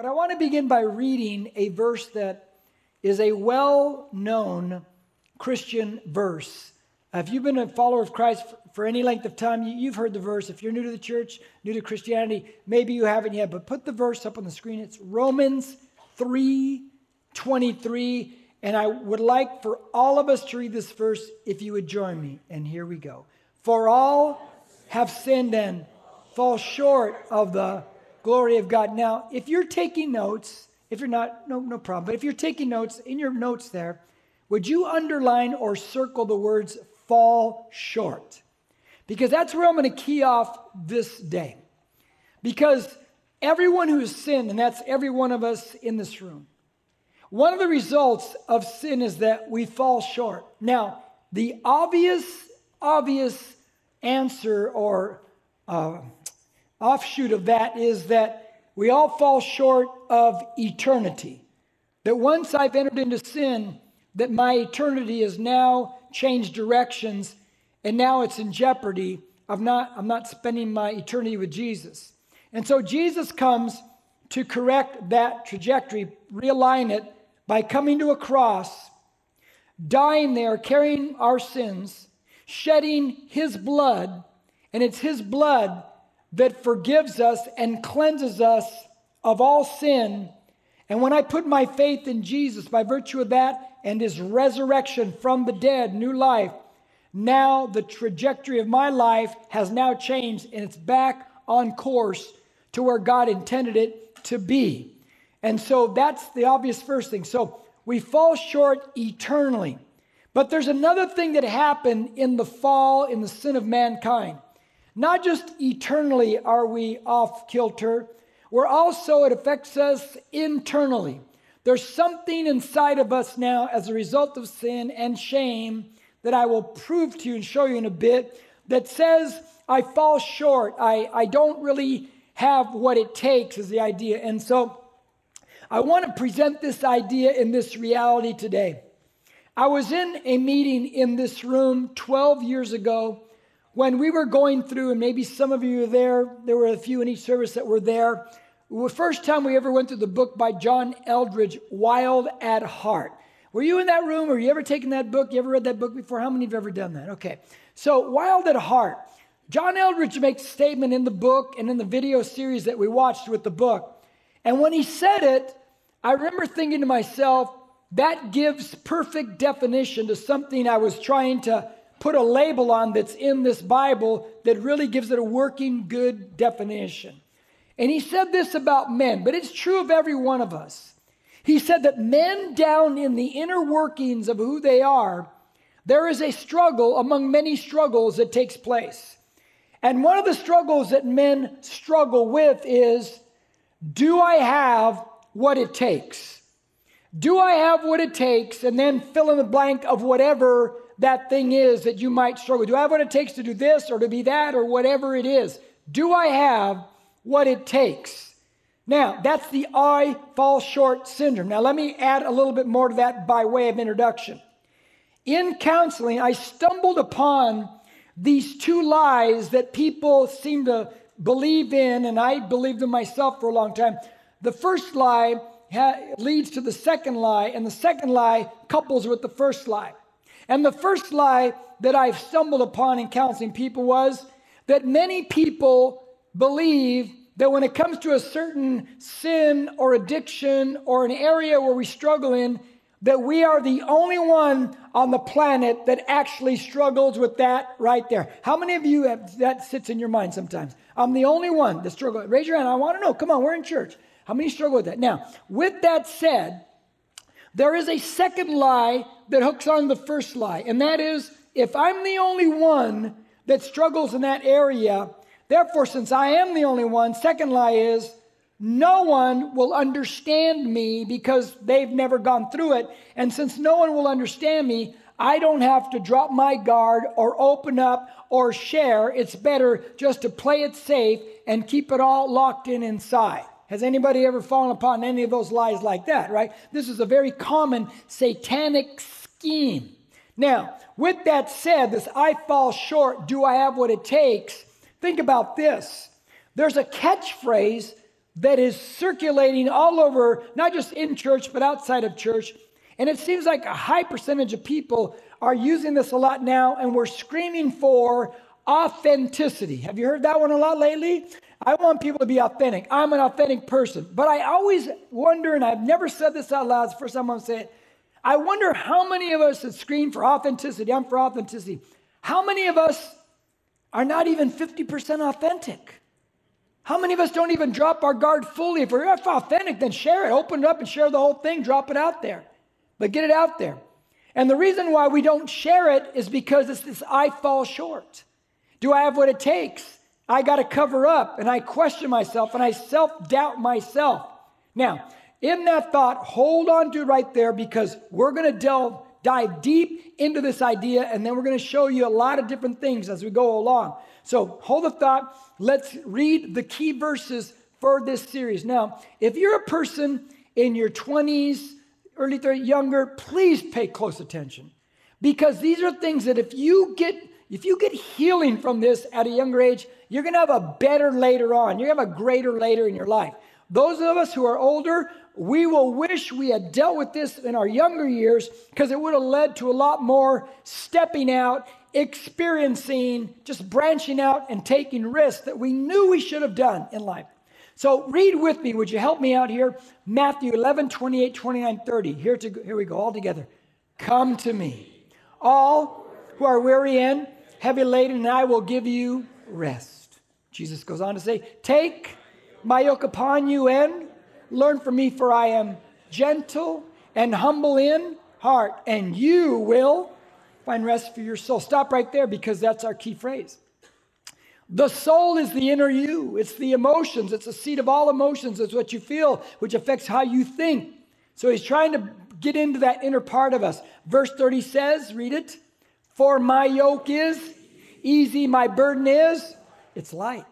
But I want to begin by reading a verse that is a well known Christian verse. If you've been a follower of Christ for any length of time, you've heard the verse. If you're new to the church, new to Christianity, maybe you haven't yet, but put the verse up on the screen. It's Romans 3 23. And I would like for all of us to read this verse if you would join me. And here we go. For all have sinned and fall short of the glory of God. Now, if you're taking notes, if you're not, no, no problem. But if you're taking notes, in your notes there, would you underline or circle the words fall short? Because that's where I'm going to key off this day. Because everyone who has sinned, and that's every one of us in this room, one of the results of sin is that we fall short. Now, the obvious, obvious answer or uh, offshoot of that is that we all fall short of eternity. That once I've entered into sin, that my eternity has now changed directions and now it's in jeopardy of not I'm not spending my eternity with Jesus. And so Jesus comes to correct that trajectory, realign it by coming to a cross, dying there, carrying our sins, shedding his blood, and it's his blood that forgives us and cleanses us of all sin. And when I put my faith in Jesus by virtue of that and his resurrection from the dead, new life, now the trajectory of my life has now changed and it's back on course to where God intended it to be. And so that's the obvious first thing. So we fall short eternally. But there's another thing that happened in the fall, in the sin of mankind. Not just eternally are we off kilter, we're also, it affects us internally. There's something inside of us now as a result of sin and shame that I will prove to you and show you in a bit that says, I fall short. I, I don't really have what it takes, is the idea. And so I want to present this idea in this reality today. I was in a meeting in this room 12 years ago when we were going through, and maybe some of you were there, there were a few in each service that were there. The first time we ever went through the book by John Eldredge, Wild at Heart. Were you in that room? Were you ever taken that book? You ever read that book before? How many of have ever done that? Okay. So, Wild at Heart. John Eldredge makes a statement in the book and in the video series that we watched with the book. And when he said it, I remember thinking to myself, that gives perfect definition to something I was trying to put a label on that's in this Bible that really gives it a working, good definition. And he said this about men, but it's true of every one of us. He said that men down in the inner workings of who they are, there is a struggle among many struggles that takes place. And one of the struggles that men struggle with is do I have what it takes? Do I have what it takes? And then fill in the blank of whatever that thing is that you might struggle. Do I have what it takes to do this or to be that or whatever it is? Do I have what it takes? Now, that's the I fall short syndrome. Now, let me add a little bit more to that by way of introduction. In counseling, I stumbled upon these two lies that people seem to believe in, and I believed them myself for a long time. The first lie ha- leads to the second lie, and the second lie couples with the first lie. And the first lie that I've stumbled upon in counseling people was that many people believe that when it comes to a certain sin or addiction or an area where we struggle in, that we are the only one on the planet that actually struggles with that right there. How many of you have that sits in your mind sometimes? I'm the only one that struggles. Raise your hand. I want to know. Come on, we're in church. How many struggle with that? Now, with that said, there is a second lie that hooks on the first lie, and that is if I'm the only one that struggles in that area, Therefore, since I am the only one, second lie is no one will understand me because they've never gone through it. And since no one will understand me, I don't have to drop my guard or open up or share. It's better just to play it safe and keep it all locked in inside. Has anybody ever fallen upon any of those lies like that, right? This is a very common satanic scheme. Now, with that said, this I fall short, do I have what it takes? Think about this there's a catchphrase that is circulating all over, not just in church, but outside of church. And it seems like a high percentage of people are using this a lot now, and we're screaming for authenticity. Have you heard that one a lot lately? I want people to be authentic. I'm an authentic person. But I always wonder, and I've never said this out loud, it's the first time I'm saying it. I wonder how many of us that scream for authenticity, I'm for authenticity, how many of us are not even 50% authentic? How many of us don't even drop our guard fully? If we're authentic, then share it. Open it up and share the whole thing. Drop it out there. But get it out there. And the reason why we don't share it is because it's this I fall short. Do I have what it takes? I got to cover up and I question myself and I self doubt myself. Now, in that thought, hold on to right there because we're going to delve, dive deep into this idea and then we're going to show you a lot of different things as we go along. So hold the thought. Let's read the key verses for this series. Now, if you're a person in your 20s, early 30s, younger, please pay close attention because these are things that if you get if you get healing from this at a younger age, you're going to have a better later on. You're going to have a greater later in your life. Those of us who are older, we will wish we had dealt with this in our younger years because it would have led to a lot more stepping out, experiencing, just branching out and taking risks that we knew we should have done in life. So read with me. Would you help me out here? Matthew 11, 28, 29, 30. Here, to, here we go, all together. Come to me, all who are weary and heavy laden, and I will give you rest. Jesus goes on to say, Take my yoke upon you and learn from me, for I am gentle and humble in heart, and you will find rest for your soul. Stop right there because that's our key phrase. The soul is the inner you. It's the emotions. It's the seat of all emotions. It's what you feel, which affects how you think. So he's trying to get into that inner part of us. Verse 30 says, read it. For my yoke is easy, my burden is, it's light.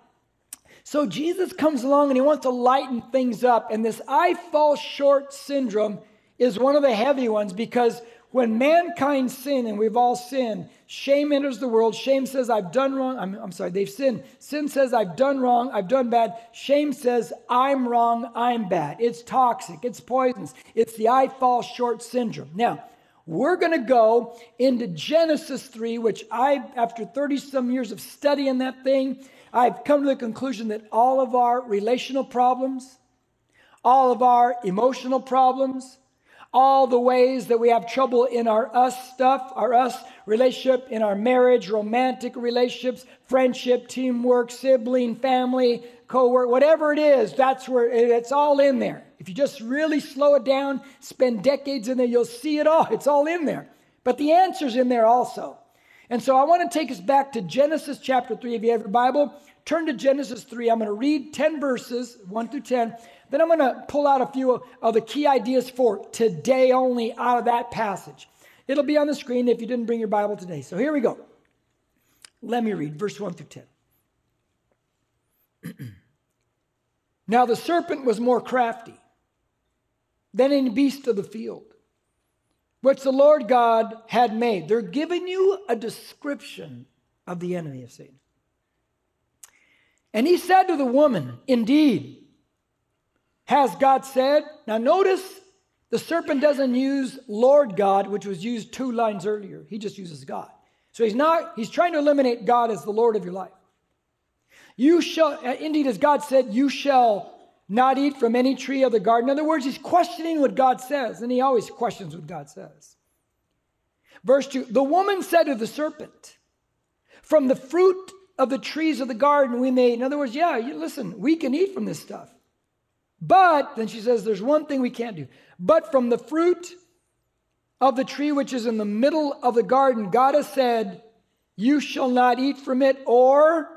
So Jesus comes along and he wants to lighten things up. And this I fall short syndrome is one of the heavy ones because when mankind sin, and we've all sinned, shame enters the world. Shame says, I've done wrong. I'm, I'm, sorry, they've sinned. Sin says, I've done wrong. I've done bad. Shame says, I'm wrong. I'm bad. It's toxic. It's poisonous. It's the I fall short syndrome. Now, we're going to go into Genesis 3, which I, after 30 some years of studying that thing, I've come to the conclusion that all of our relational problems, all of our emotional problems, all the ways that we have trouble in our us stuff, our us relationship, in our marriage, romantic relationships, friendship, teamwork, sibling, family, co-work, whatever it is, that's where it's all in there. If you just really slow it down, spend decades in there, you'll see it all. It's all in there. But the answer's in there also. And so I want to take us back to Genesis chapter 3. If you have your Bible, turn to Genesis 3. I'm going to read 10 verses, 1 through 10. Then I'm going to pull out a few of the key ideas for today only out of that passage. It'll be on the screen if you didn't bring your Bible today. So here we go. Let me read verse 1 through 10. now the serpent was more crafty than any beast of the field, which the Lord God had made. They're giving you a description of the enemy of Satan. And he said to the woman, Indeed, has God said? Now, notice the serpent doesn't use Lord God, which was used two lines earlier. He just uses God. So he's not, he's trying to eliminate God as the Lord of your life. You shall, uh, indeed, as God said, you shall not eat from any tree of the garden. In other words, he's questioning what God says, and he always questions what God says. Verse 2 The woman said to the serpent, From the fruit of the trees of the garden we may, in other words, yeah, you, listen, we can eat from this stuff. But, then she says, there's one thing we can't do. But from the fruit of the tree which is in the middle of the garden, God has said, You shall not eat from it or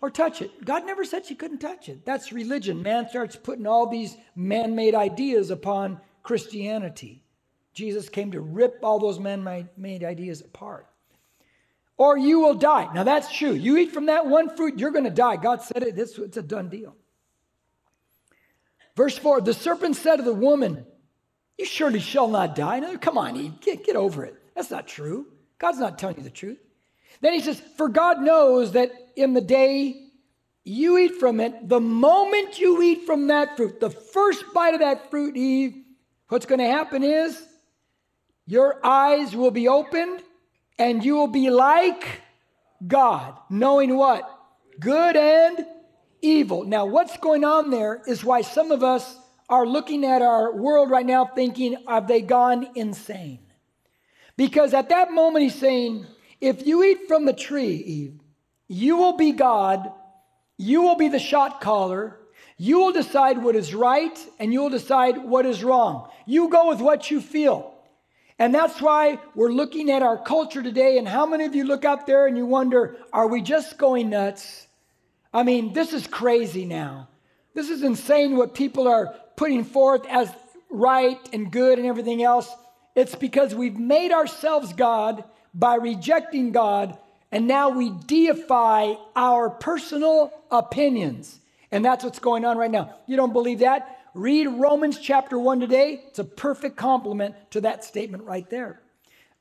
or touch it. God never said she couldn't touch it. That's religion. Man starts putting all these man-made ideas upon Christianity. Jesus came to rip all those man-made ideas apart. Or you will die. Now that's true. You eat from that one fruit, you're going to die. God said it. It's, it's a done deal. Verse 4 The serpent said to the woman, You surely shall not die. No, come on, Eve, get, get over it. That's not true. God's not telling you the truth. Then he says, For God knows that in the day you eat from it, the moment you eat from that fruit, the first bite of that fruit, Eve, what's going to happen is your eyes will be opened and you will be like God, knowing what? Good and evil. Now, what's going on there is why some of us are looking at our world right now thinking, have they gone insane? Because at that moment, he's saying, if you eat from the tree, Eve, you will be God, you will be the shot caller, you will decide what is right, and you will decide what is wrong. You go with what you feel. And that's why we're looking at our culture today. And how many of you look out there and you wonder, are we just going nuts? I mean, this is crazy now. This is insane what people are putting forth as right and good and everything else. It's because we've made ourselves God by rejecting God, and now we deify our personal opinions. And that's what's going on right now. You don't believe that? Read Romans chapter 1 today. It's a perfect complement to that statement right there.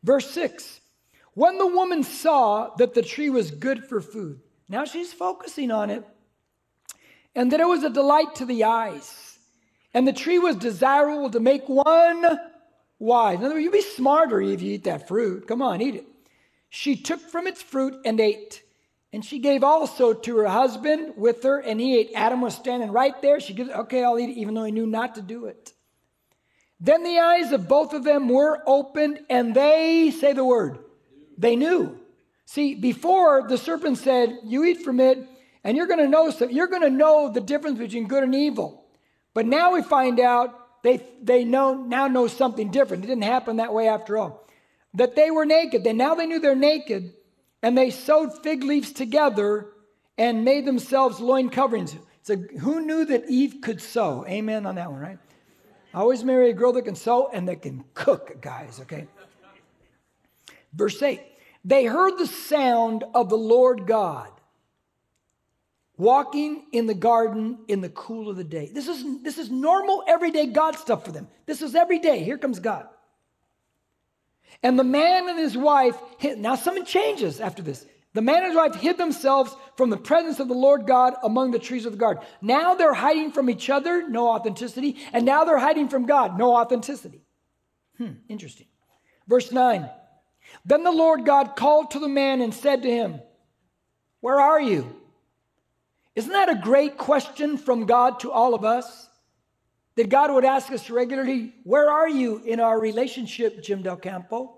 Verse 6 When the woman saw that the tree was good for food, now she's focusing on it, and that it was a delight to the eyes, and the tree was desirable to make one wise. In other words, you'd be smarter if you eat that fruit. Come on, eat it. She took from its fruit and ate. And she gave also to her husband with her, and he ate. Adam was standing right there. She gives, okay, I'll eat it, even though he knew not to do it. Then the eyes of both of them were opened, and they, say the word, they knew. See, before the serpent said, You eat from it, and you're going to know so you're going to know the difference between good and evil. But now we find out they they know now know something different. It didn't happen that way after all. That they were naked. Then now they knew they're naked, and they sewed fig leaves together and made themselves loin coverings. So who knew that Eve could sew? Amen on that one, right? I always marry a girl that can sew and that can cook, guys, okay? Verse 8 They heard the sound of the Lord God walking in the garden in the cool of the day. This is, this is normal, everyday God stuff for them. This is every day. Here comes God. And the man and his wife, hid, now something changes after this. The man and his wife hid themselves from the presence of the Lord God among the trees of the garden. Now they're hiding from each other, no authenticity. And now they're hiding from God, no authenticity. Hmm, interesting. Verse 9 Then the Lord God called to the man and said to him, Where are you? Isn't that a great question from God to all of us? That God would ask us regularly, Where are you in our relationship, Jim Del Campo?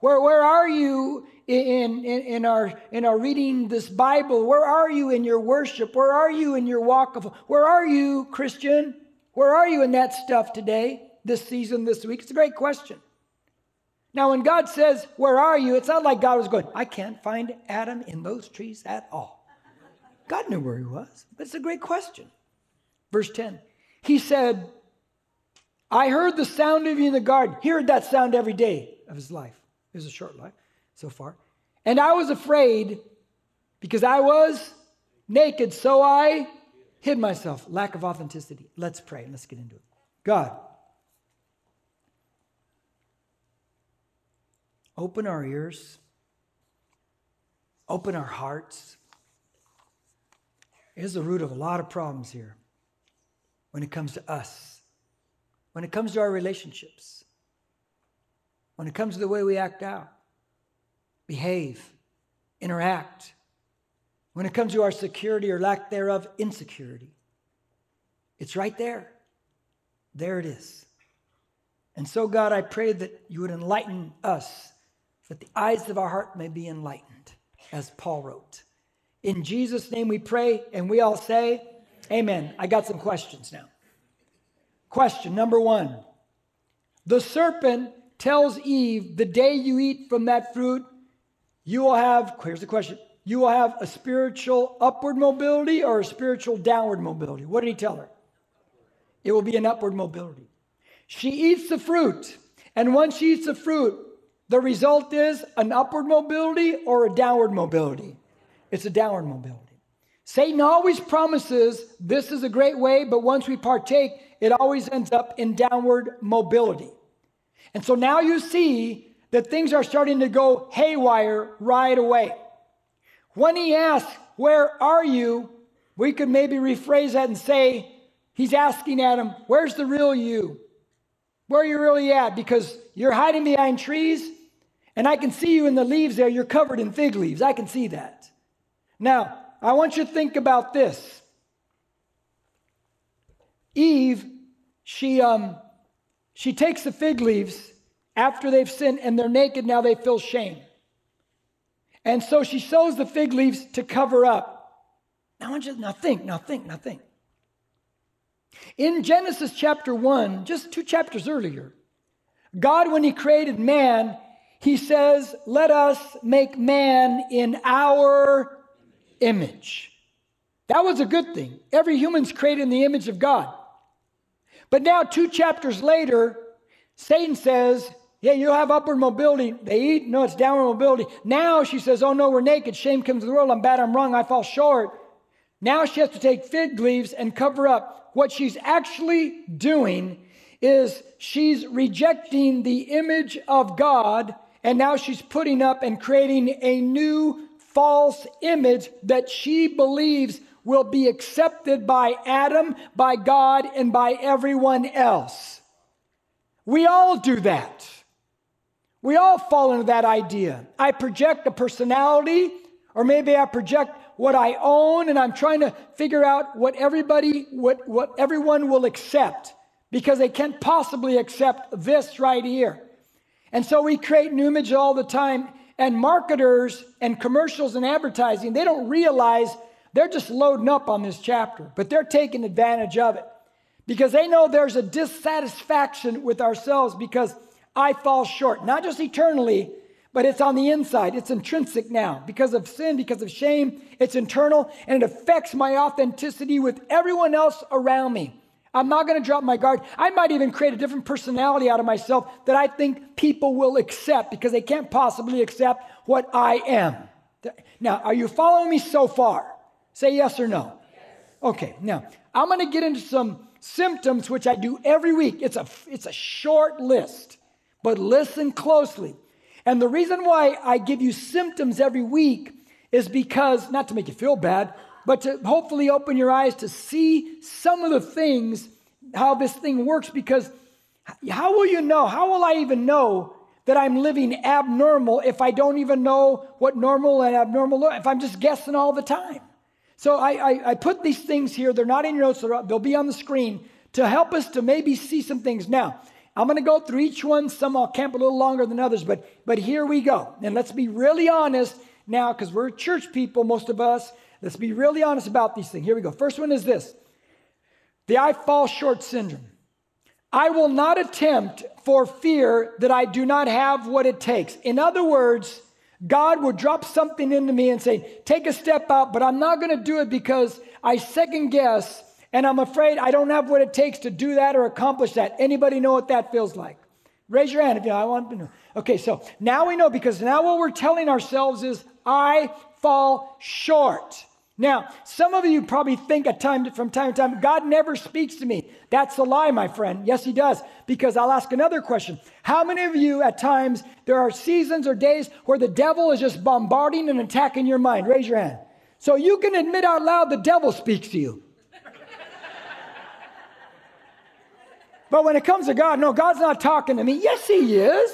Where, where are you in, in, in, our, in our reading this Bible? Where are you in your worship? Where are you in your walk of, where are you, Christian? Where are you in that stuff today, this season, this week? It's a great question. Now, when God says, Where are you? It's not like God was going, I can't find Adam in those trees at all. God knew where he was, but it's a great question. Verse 10 he said, I heard the sound of you in the garden. He heard that sound every day of his life. It was a short life so far. And I was afraid because I was naked, so I hid myself. Lack of authenticity. Let's pray. and Let's get into it. God, open our ears, open our hearts. Is the root of a lot of problems here when it comes to us, when it comes to our relationships, when it comes to the way we act out, behave, interact, when it comes to our security or lack thereof, insecurity. It's right there. There it is. And so, God, I pray that you would enlighten us, that the eyes of our heart may be enlightened, as Paul wrote. In Jesus' name we pray, and we all say, Amen. I got some questions now. Question number one The serpent tells Eve, the day you eat from that fruit, you will have, here's the question, you will have a spiritual upward mobility or a spiritual downward mobility. What did he tell her? It will be an upward mobility. She eats the fruit, and once she eats the fruit, the result is an upward mobility or a downward mobility. It's a downward mobility. Satan always promises this is a great way, but once we partake, it always ends up in downward mobility. And so now you see that things are starting to go haywire right away. When he asks, Where are you? we could maybe rephrase that and say, He's asking Adam, Where's the real you? Where are you really at? Because you're hiding behind trees, and I can see you in the leaves there. You're covered in fig leaves. I can see that. Now, I want you to think about this. Eve, she um, she takes the fig leaves after they've sinned and they're naked. Now they feel shame, and so she sews the fig leaves to cover up. Now I want you to now think, now think, now think. In Genesis chapter 1, just two chapters earlier, God, when He created man, He says, Let us make man in our image. That was a good thing. Every human's created in the image of God. But now, two chapters later, Satan says, Yeah, you'll have upward mobility. They eat, no, it's downward mobility. Now she says, Oh no, we're naked. Shame comes to the world. I'm bad, I'm wrong, I fall short. Now she has to take fig leaves and cover up. What she's actually doing is she's rejecting the image of God, and now she's putting up and creating a new false image that she believes will be accepted by Adam, by God, and by everyone else. We all do that. We all fall into that idea. I project a personality, or maybe I project what I own, and I'm trying to figure out what everybody, what, what everyone will accept because they can't possibly accept this right here. And so we create new images all the time. And marketers and commercials and advertising, they don't realize they're just loading up on this chapter, but they're taking advantage of it because they know there's a dissatisfaction with ourselves because I fall short, not just eternally, but it's on the inside. It's intrinsic now because of sin, because of shame. It's internal and it affects my authenticity with everyone else around me. I'm not going to drop my guard. I might even create a different personality out of myself that I think people will accept because they can't possibly accept what I am. Now, are you following me so far? Say yes or no. Okay, now I'm going to get into some symptoms which I do every week. It's a, it's a short list, but listen closely. And the reason why I give you symptoms every week is because, not to make you feel bad, but to hopefully open your eyes to see some of the things, how this thing works. Because how will you know? How will I even know that I'm living abnormal if I don't even know what normal and abnormal look, if I'm just guessing all the time? So I, I, I put these things here. They're not in your notes, they'll be on the screen to help us to maybe see some things. Now, I'm going to go through each one. Some I'll camp a little longer than others, but but here we go. And let's be really honest now, because we're church people, most of us. Let's be really honest about these things. Here we go. First one is this: the I fall short syndrome. I will not attempt for fear that I do not have what it takes. In other words, God will drop something into me and say, Take a step out, but I'm not going to do it because I second guess and I'm afraid I don't have what it takes to do that or accomplish that. Anybody know what that feels like? Raise your hand if you know. I want to know. Okay, so now we know because now what we're telling ourselves is, I fall short. Now, some of you probably think at time from time to time, God never speaks to me. That's a lie, my friend. Yes, He does. Because I'll ask another question. How many of you at times there are seasons or days where the devil is just bombarding and attacking your mind? Raise your hand. So you can admit out loud the devil speaks to you. But when it comes to God, no, God's not talking to me. Yes, He is.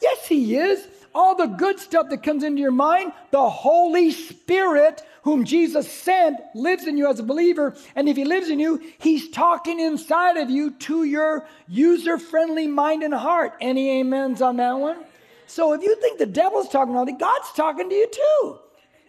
Yes, He is. All the good stuff that comes into your mind, the Holy Spirit, whom Jesus sent, lives in you as a believer. And if He lives in you, He's talking inside of you to your user friendly mind and heart. Any amens on that one? So if you think the devil's talking all God's talking to you too.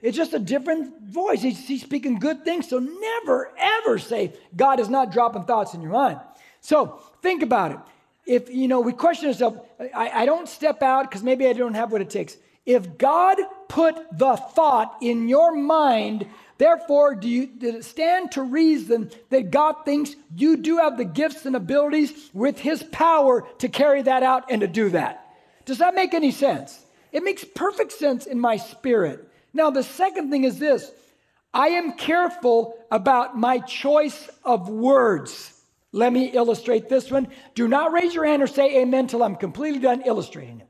It's just a different voice. He's, he's speaking good things. So never, ever say God is not dropping thoughts in your mind. So think about it. If, you know, we question ourselves, I, I don't step out because maybe I don't have what it takes. If God put the thought in your mind, therefore, do you did it stand to reason that God thinks you do have the gifts and abilities with His power to carry that out and to do that? Does that make any sense? It makes perfect sense in my spirit. Now, the second thing is this I am careful about my choice of words. Let me illustrate this one. Do not raise your hand or say amen till I'm completely done illustrating it.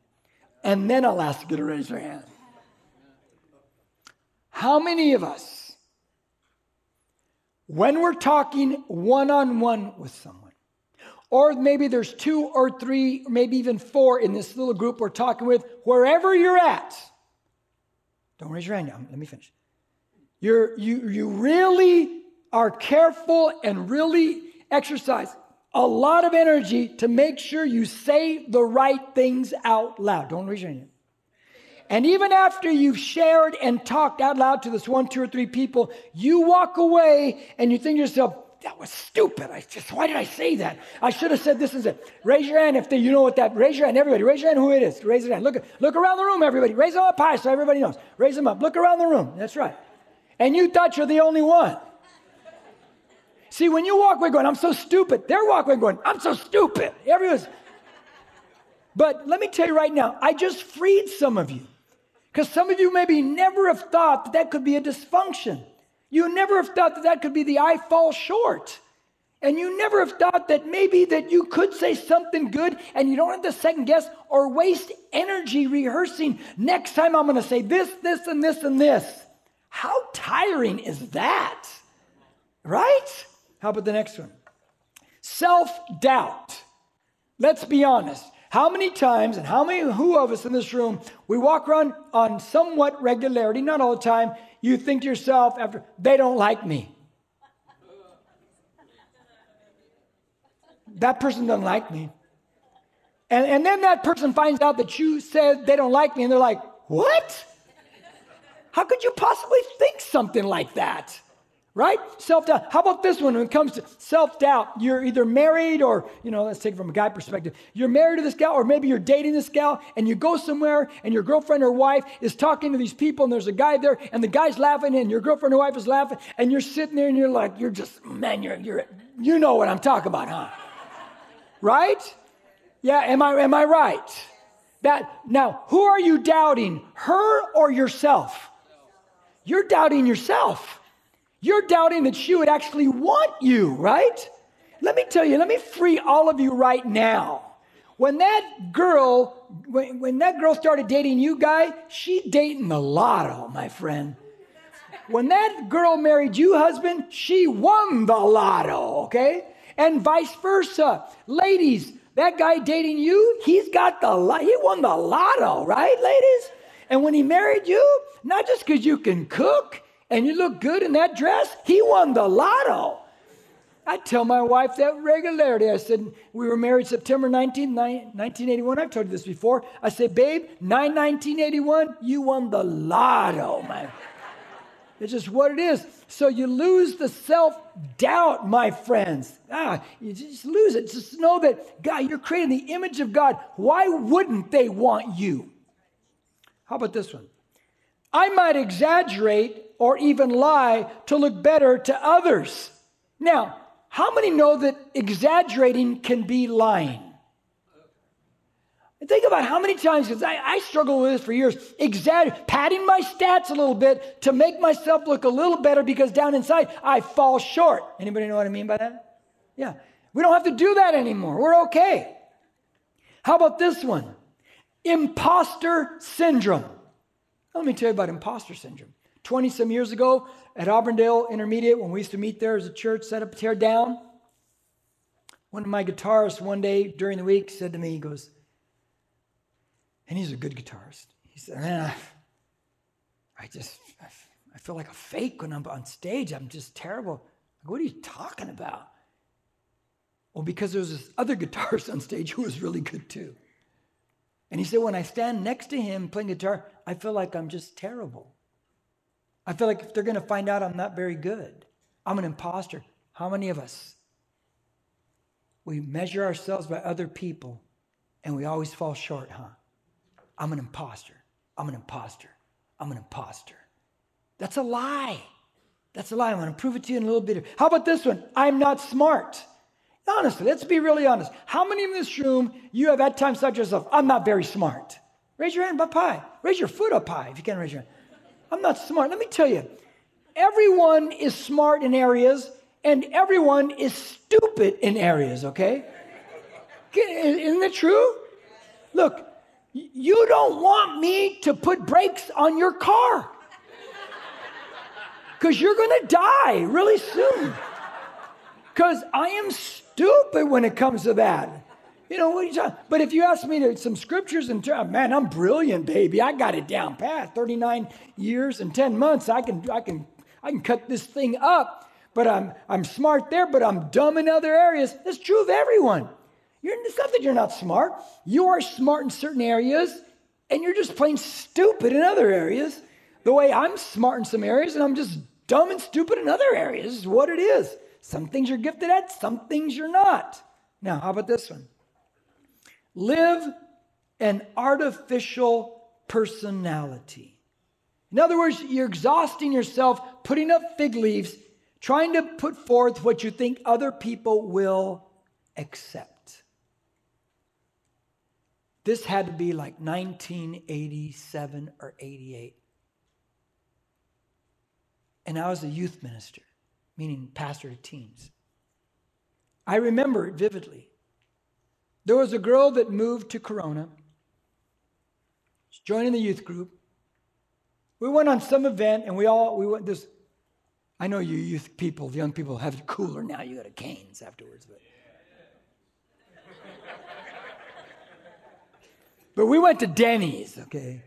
And then I'll ask you to raise your hand. How many of us when we're talking one on one with someone, or maybe there's two or three, maybe even four in this little group we're talking with, wherever you're at, don't raise your hand now. Let me finish. You're, you, you really are careful and really exercise a lot of energy to make sure you say the right things out loud. Don't raise your hand. And even after you've shared and talked out loud to this one, two, or three people, you walk away and you think to yourself, that was stupid. I just, why did I say that? I should have said this is it. Raise your hand if they, you know what that, raise your hand, everybody. Raise your hand who it is. Raise your hand. Look, look around the room, everybody. Raise them up high so everybody knows. Raise them up. Look around the room. That's right. And you thought you're the only one. See, when you walk away going, I'm so stupid, they're walking away going, I'm so stupid. Everyone's. But let me tell you right now, I just freed some of you. Because some of you maybe never have thought that that could be a dysfunction. You never have thought that that could be the I fall short. And you never have thought that maybe that you could say something good and you don't have to second guess or waste energy rehearsing. Next time I'm going to say this, this, and this, and this. How tiring is that? Right? How about the next one? Self doubt. Let's be honest. How many times and how many, who of us in this room, we walk around on somewhat regularity, not all the time, you think to yourself after, they don't like me. that person doesn't like me. And, and then that person finds out that you said they don't like me, and they're like, what? How could you possibly think something like that? Right? Self doubt. How about this one when it comes to self doubt? You're either married or, you know, let's take it from a guy perspective. You're married to this gal, or maybe you're dating this gal, and you go somewhere and your girlfriend or wife is talking to these people, and there's a guy there, and the guy's laughing, and your girlfriend or wife is laughing, and you're sitting there and you're like, you're just, man, you're, you're, you know what I'm talking about, huh? right? Yeah, am I, am I right? That, now, who are you doubting, her or yourself? You're doubting yourself. You're doubting that she would actually want you, right? Let me tell you, let me free all of you right now. When that girl, when, when that girl started dating you, guy, she dating the lotto, my friend. When that girl married you, husband, she won the lotto, okay? And vice versa. Ladies, that guy dating you, he's got the, lot. he won the lotto, right, ladies? And when he married you, not just because you can cook, and you look good in that dress, he won the lotto. I tell my wife that regularly. I said, we were married September 19, 1981. I've told you this before. I said, babe, 9 1981, you won the lotto, man. it's just what it is. So you lose the self doubt, my friends. Ah, you just lose it. Just know that, God, you're creating the image of God. Why wouldn't they want you? How about this one? I might exaggerate or even lie to look better to others. Now, how many know that exaggerating can be lying? Think about how many times, because I, I struggle with this for years, exagger- padding my stats a little bit to make myself look a little better because down inside I fall short. Anybody know what I mean by that? Yeah. We don't have to do that anymore. We're okay. How about this one? Imposter syndrome. Let me tell you about imposter syndrome. 20 some years ago at Auburndale Intermediate, when we used to meet there as a church, set up, tear down. One of my guitarists one day during the week said to me, he goes, and he's a good guitarist. He said, man, I, I just, I feel like a fake when I'm on stage. I'm just terrible. what are you talking about? Well, because there was this other guitarist on stage who was really good too. And he said, when I stand next to him playing guitar, I feel like I'm just terrible. I feel like if they're going to find out I'm not very good, I'm an imposter. How many of us? We measure ourselves by other people and we always fall short, huh? I'm an imposter. I'm an imposter. I'm an imposter. That's a lie. That's a lie. I'm going to prove it to you in a little bit. How about this one? I'm not smart. Honestly, let's be really honest. How many in this room you have at times said to yourself, I'm not very smart? Raise your hand up high. Raise your foot up high if you can raise your hand. I'm not smart. Let me tell you, everyone is smart in areas and everyone is stupid in areas, okay? Isn't it true? Look, you don't want me to put brakes on your car. because you're going to die really soon. Because I am stupid when it comes to that. You know, what you talking? But if you ask me to some scriptures and uh, man, I'm brilliant, baby. I got it down pat. 39 years and 10 months. I can I can I can cut this thing up. But I'm I'm smart there, but I'm dumb in other areas. That's true of everyone. You're, it's not that you're not smart. You are smart in certain areas, and you're just plain stupid in other areas. The way I'm smart in some areas, and I'm just dumb and stupid in other areas is what it is. Some things you're gifted at, some things you're not. Now, how about this one? Live an artificial personality. In other words, you're exhausting yourself, putting up fig leaves, trying to put forth what you think other people will accept. This had to be like 1987 or 88. And I was a youth minister, meaning pastor to teens. I remember it vividly. There was a girl that moved to Corona, She's joining the youth group. We went on some event and we all, we went this. I know you youth people, the young people have it cooler now. You got a canes afterwards, but. But we went to Denny's, okay?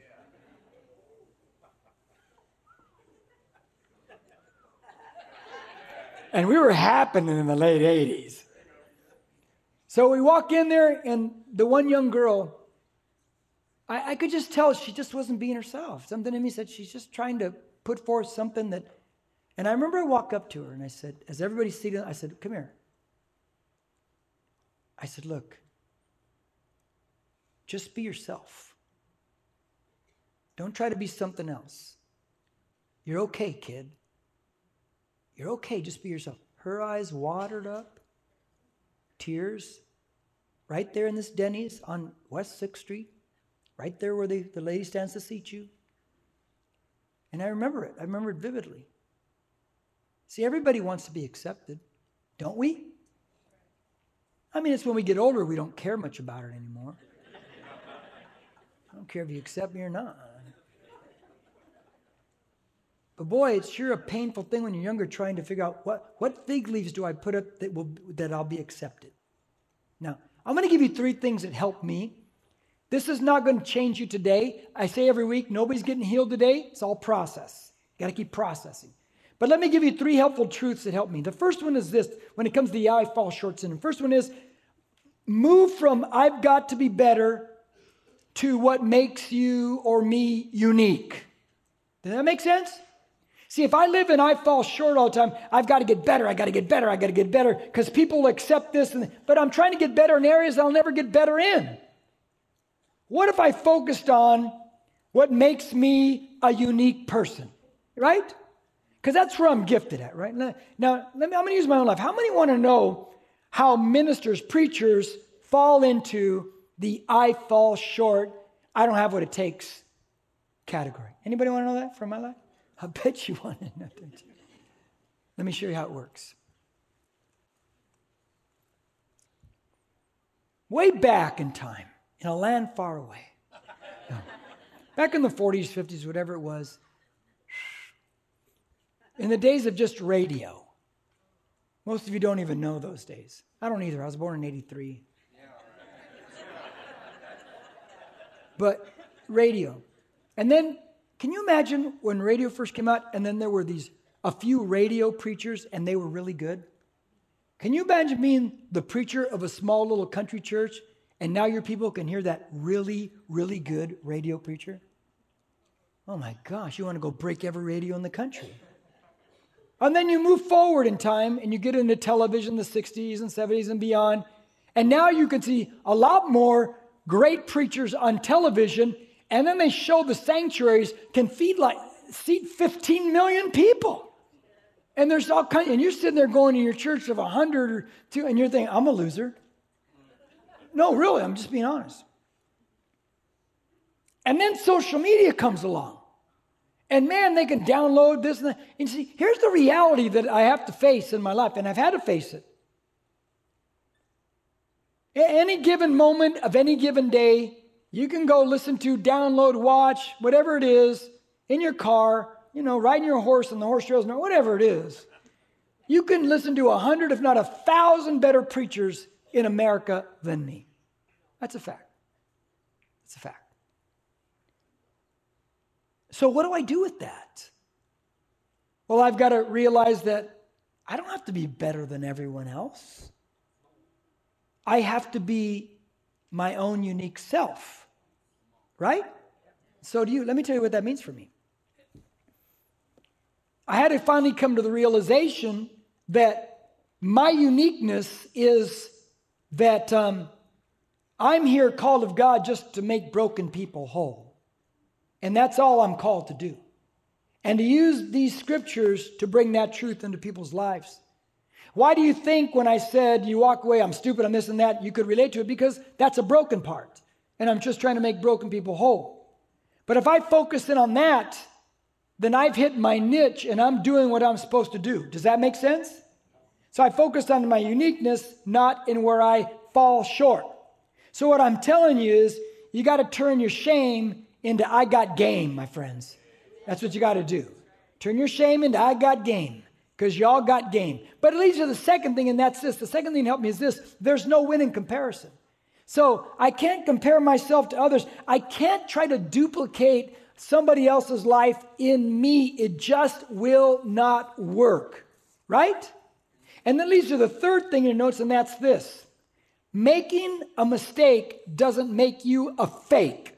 And we were happening in the late 80s. So we walk in there, and the one young girl, I, I, could just tell she just wasn't being herself. Something in me said she's just trying to put forth something that. And I remember I walked up to her and I said, as everybody's seated, I said, Come here. I said, Look, just be yourself. Don't try to be something else. You're okay, kid. You're okay, just be yourself. Her eyes watered up, tears, right there in this Denny's on West 6th Street, right there where the, the lady stands to seat you. And I remember it. I remember it vividly. See, everybody wants to be accepted, don't we? I mean, it's when we get older, we don't care much about it anymore. I don't care if you accept me or not. But boy, it's sure a painful thing when you're younger trying to figure out what, what fig leaves do I put up that, will, that I'll be accepted. Now, I'm going to give you three things that help me. This is not going to change you today. I say every week, nobody's getting healed today. It's all process. Got to keep processing. But let me give you three helpful truths that help me. The first one is this when it comes to the I fall short syndrome. First one is move from I've got to be better to what makes you or me unique. Does that make sense? See, if I live and I fall short all the time, I've got to get better. I got to get better. I got to get better because people accept this. And, but I'm trying to get better in areas I'll never get better in. What if I focused on what makes me a unique person, right? Because that's where I'm gifted at, right? Now, me, I'm going to use my own life. How many want to know how ministers, preachers fall into the I fall short, I don't have what it takes category? Anybody want to know that from my life? I bet you want to don't you? Let me show you how it works. Way back in time, in a land far away, back in the 40s, 50s, whatever it was, in the days of just radio, most of you don't even know those days. I don't either. I was born in 83. But radio. And then can you imagine when radio first came out and then there were these a few radio preachers and they were really good? Can you imagine being the preacher of a small little country church and now your people can hear that really, really good radio preacher? Oh my gosh, you want to go break every radio in the country. And then you move forward in time and you get into television, the 60s and 70s and beyond. And now you can see a lot more great preachers on television and then they show the sanctuaries can feed like seat 15 million people. And there's all kind, and you're sitting there going to your church of 100 or two, and you're thinking, I'm a loser. No, really, I'm just being honest. And then social media comes along. And man, they can download this and that. And see, here's the reality that I have to face in my life, and I've had to face it. Any given moment of any given day, you can go listen to, download, watch, whatever it is in your car you know, riding your horse on the horse trails, or whatever it is, you can listen to a hundred, if not a thousand, better preachers in America than me. That's a fact. That's a fact. So, what do I do with that? Well, I've got to realize that I don't have to be better than everyone else. I have to be my own unique self, right? So do you. Let me tell you what that means for me. I had to finally come to the realization that my uniqueness is that um, I'm here called of God just to make broken people whole. And that's all I'm called to do. And to use these scriptures to bring that truth into people's lives. Why do you think when I said you walk away, I'm stupid, I'm this and that, you could relate to it? Because that's a broken part. And I'm just trying to make broken people whole. But if I focus in on that, then I've hit my niche and I'm doing what I'm supposed to do. Does that make sense? So I focused on my uniqueness, not in where I fall short. So what I'm telling you is you got to turn your shame into I got game, my friends. That's what you got to do. Turn your shame into I got game because y'all got game. But it leads to the second thing, and that's this. The second thing to help me is this there's no win in comparison. So I can't compare myself to others. I can't try to duplicate somebody else's life in me. It just will not work, right? And that leads to the third thing in your notes, and that's this making a mistake doesn't make you a fake.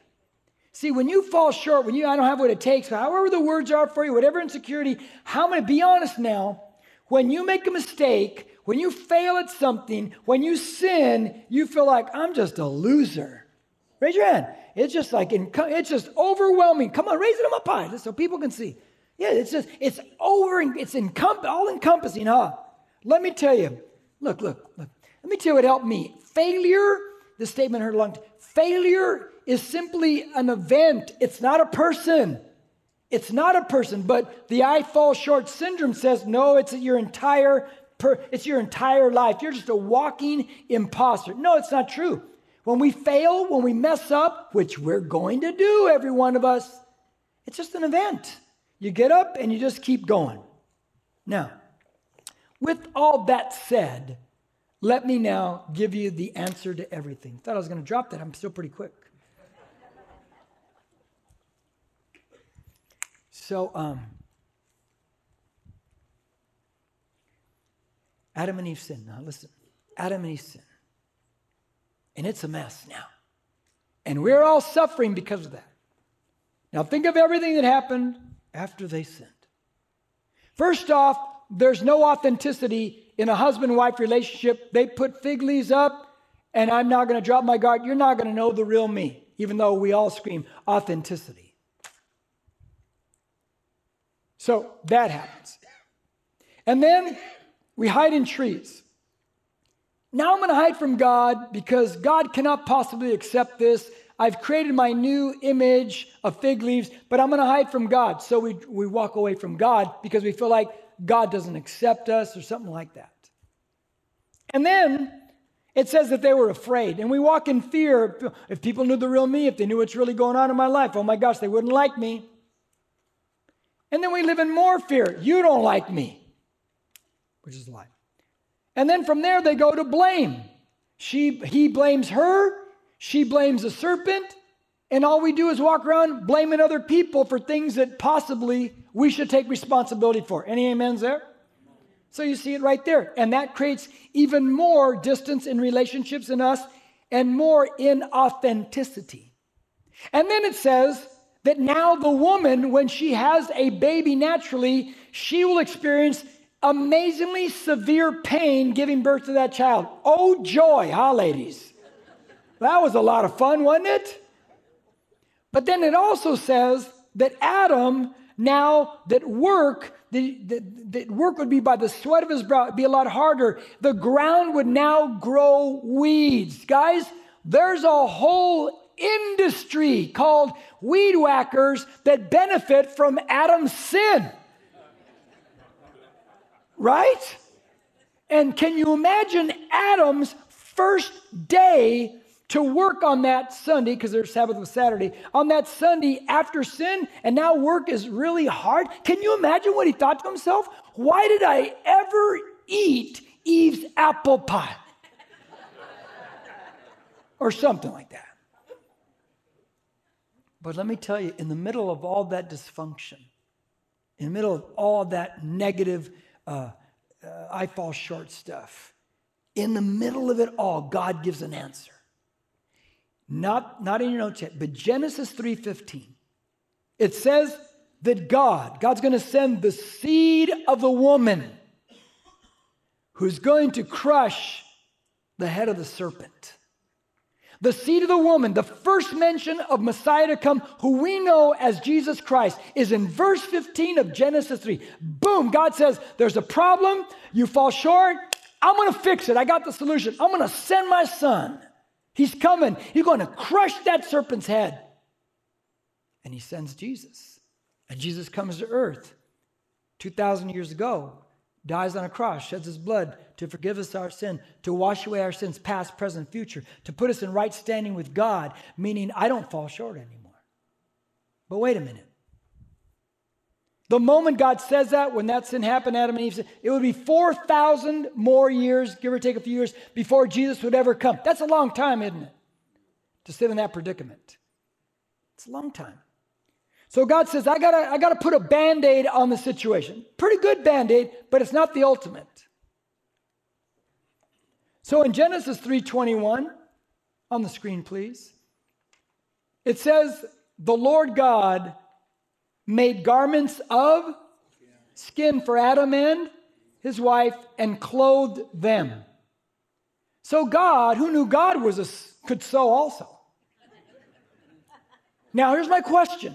See, when you fall short, when you, I don't have what it takes, however the words are for you, whatever insecurity, how many, be honest now, when you make a mistake, when you fail at something, when you sin, you feel like, I'm just a loser. Raise your hand. It's just like, it's just overwhelming. Come on, raise it up high so people can see. Yeah, it's just, it's over, it's encom- all encompassing, huh? Let me tell you, look, look, look. Let me tell you what helped me. Failure, the statement I heard a long failure is simply an event. It's not a person. It's not a person, but the I fall short syndrome says no, it's your entire per, it's your entire life. You're just a walking imposter. No, it's not true. When we fail, when we mess up, which we're going to do every one of us, it's just an event. You get up and you just keep going. Now, with all that said, let me now give you the answer to everything. Thought I was going to drop that. I'm still pretty quick. So, um, Adam and Eve sinned. Now, listen. Adam and Eve sinned. And it's a mess now. And we're all suffering because of that. Now, think of everything that happened after they sinned. First off, there's no authenticity in a husband wife relationship. They put fig leaves up, and I'm not going to drop my guard. You're not going to know the real me, even though we all scream authenticity. So that happens. And then we hide in trees. Now I'm going to hide from God because God cannot possibly accept this. I've created my new image of fig leaves, but I'm going to hide from God. So we, we walk away from God because we feel like God doesn't accept us or something like that. And then it says that they were afraid. And we walk in fear. If people knew the real me, if they knew what's really going on in my life, oh my gosh, they wouldn't like me. And then we live in more fear. You don't like me, which is a lie. And then from there, they go to blame. She, he blames her, she blames the serpent, and all we do is walk around blaming other people for things that possibly we should take responsibility for. Any amens there? So you see it right there. And that creates even more distance in relationships in us and more inauthenticity. And then it says, that now the woman, when she has a baby naturally, she will experience amazingly severe pain giving birth to that child. Oh, joy, huh, ladies? That was a lot of fun, wasn't it? But then it also says that Adam, now that work, that work would be by the sweat of his brow, it'd be a lot harder. The ground would now grow weeds. Guys, there's a whole industry called weed whackers that benefit from Adam's sin. Right? And can you imagine Adam's first day to work on that Sunday, because their Sabbath was Saturday, on that Sunday after sin, and now work is really hard. Can you imagine what he thought to himself? Why did I ever eat Eve's apple pie? or something like that. But let me tell you, in the middle of all that dysfunction, in the middle of all that negative, uh, uh, I fall short stuff, in the middle of it all, God gives an answer. Not, not in your notes yet, but Genesis 3:15. It says that God, God's going to send the seed of the woman who's going to crush the head of the serpent. The seed of the woman, the first mention of Messiah to come, who we know as Jesus Christ, is in verse 15 of Genesis 3. Boom, God says, There's a problem, you fall short, I'm gonna fix it. I got the solution. I'm gonna send my son. He's coming, he's gonna crush that serpent's head. And he sends Jesus. And Jesus comes to earth 2,000 years ago dies on a cross, sheds his blood to forgive us our sin, to wash away our sins, past, present, future, to put us in right standing with God, meaning I don't fall short anymore. But wait a minute. The moment God says that, when that sin happened, Adam and Eve said, it would be 4,000 more years, give or take a few years, before Jesus would ever come. That's a long time, isn't it? To sit in that predicament. It's a long time. So God says, I gotta, I gotta put a band aid on the situation. Pretty good band aid, but it's not the ultimate. So in Genesis 3:21, on the screen, please, it says, The Lord God made garments of skin for Adam and his wife and clothed them. So God, who knew God was a, could sew also. Now here's my question.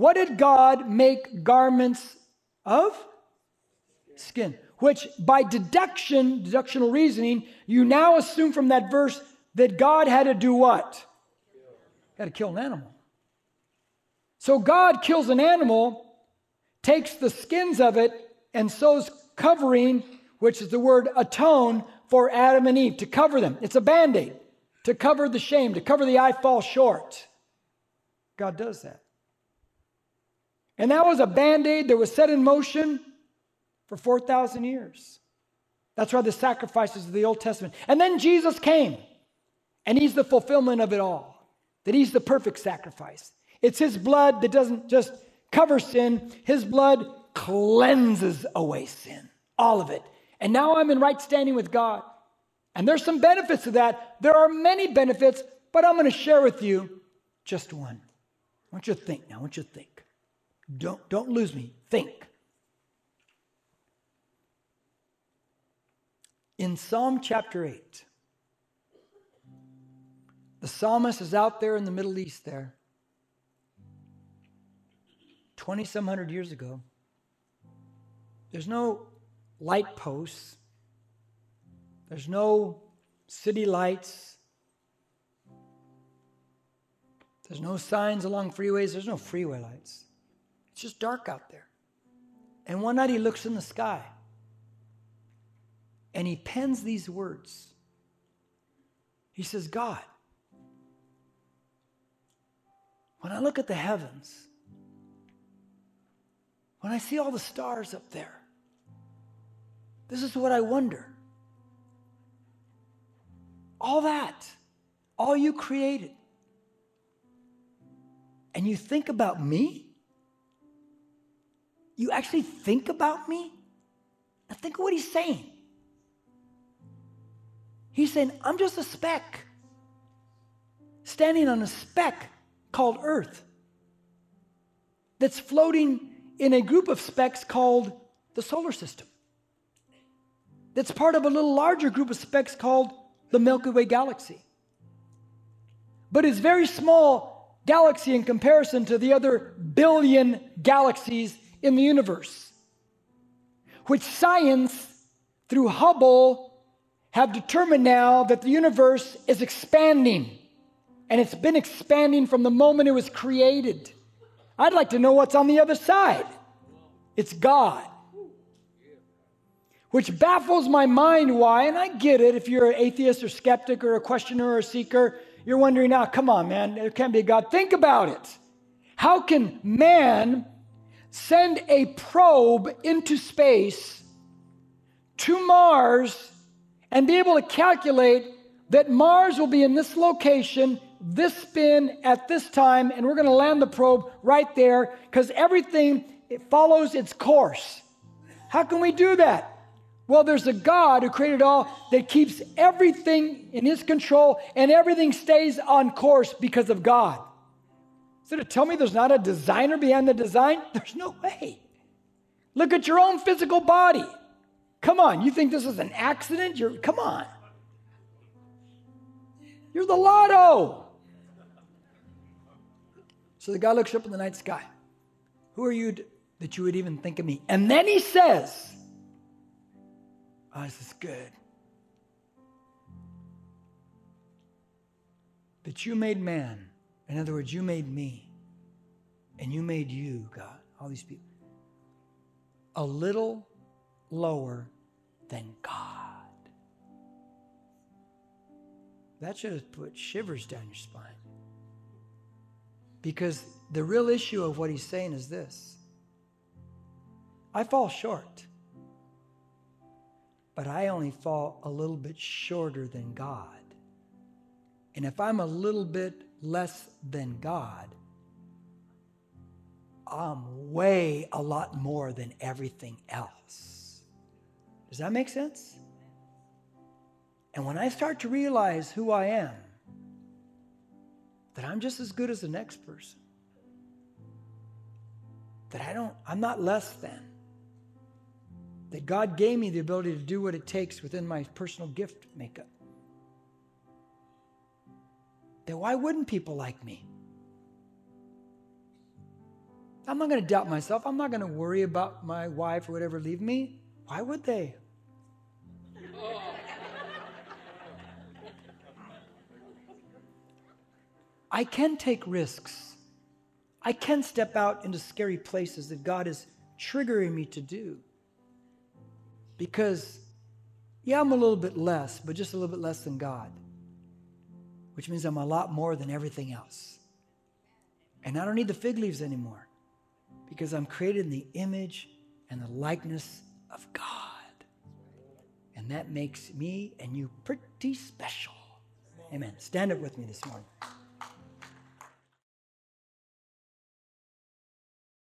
What did God make garments of? Skin. Which, by deduction, deductional reasoning, you now assume from that verse that God had to do what? Had to kill an animal. So God kills an animal, takes the skins of it, and sews covering, which is the word atone, for Adam and Eve, to cover them. It's a band aid, to cover the shame, to cover the I fall short. God does that. And that was a band aid that was set in motion for 4,000 years. That's why the sacrifices of the Old Testament. And then Jesus came, and he's the fulfillment of it all, that he's the perfect sacrifice. It's his blood that doesn't just cover sin, his blood cleanses away sin, all of it. And now I'm in right standing with God. And there's some benefits to that. There are many benefits, but I'm going to share with you just one. I want you to think now. I want you to think. Don't, don't lose me. Think. In Psalm chapter 8, the psalmist is out there in the Middle East there, 20 some hundred years ago. There's no light posts, there's no city lights, there's no signs along freeways, there's no freeway lights. Just dark out there. And one night he looks in the sky and he pens these words. He says, God, when I look at the heavens, when I see all the stars up there, this is what I wonder. All that, all you created, and you think about me? You actually think about me? Now think of what he's saying. He's saying, I'm just a speck standing on a speck called Earth that's floating in a group of specks called the solar system. That's part of a little larger group of specks called the Milky Way galaxy. But it's very small galaxy in comparison to the other billion galaxies in the universe, which science through Hubble have determined now that the universe is expanding. And it's been expanding from the moment it was created. I'd like to know what's on the other side. It's God. which baffles my mind why, and I get it if you're an atheist or skeptic or a questioner or a seeker, you're wondering now, come on, man, there can't be a God. Think about it. How can man send a probe into space to Mars and be able to calculate that Mars will be in this location, this spin at this time, and we're going to land the probe right there because everything it follows its course. How can we do that? Well, there's a God who created all that keeps everything in his control and everything stays on course because of God. So to tell me there's not a designer behind the design, there's no way. Look at your own physical body. Come on, you think this is an accident? You're come on. You're the lotto. So the guy looks up in the night sky. Who are you that you would even think of me? And then he says, Oh, this is good. That you made man. In other words, you made me. And you made you, God, all these people, a little lower than God. That should have put shivers down your spine. Because the real issue of what he's saying is this I fall short, but I only fall a little bit shorter than God. And if I'm a little bit less than God, I'm way a lot more than everything else. Does that make sense? And when I start to realize who I am, that I'm just as good as the next person, that I don't, I'm not less than, that God gave me the ability to do what it takes within my personal gift makeup. Then why wouldn't people like me? I'm not going to doubt myself. I'm not going to worry about my wife or whatever leave me. Why would they? I can take risks. I can step out into scary places that God is triggering me to do. Because, yeah, I'm a little bit less, but just a little bit less than God, which means I'm a lot more than everything else. And I don't need the fig leaves anymore because I'm created in the image and the likeness of God. And that makes me and you pretty special. Amen. Stand up with me this morning.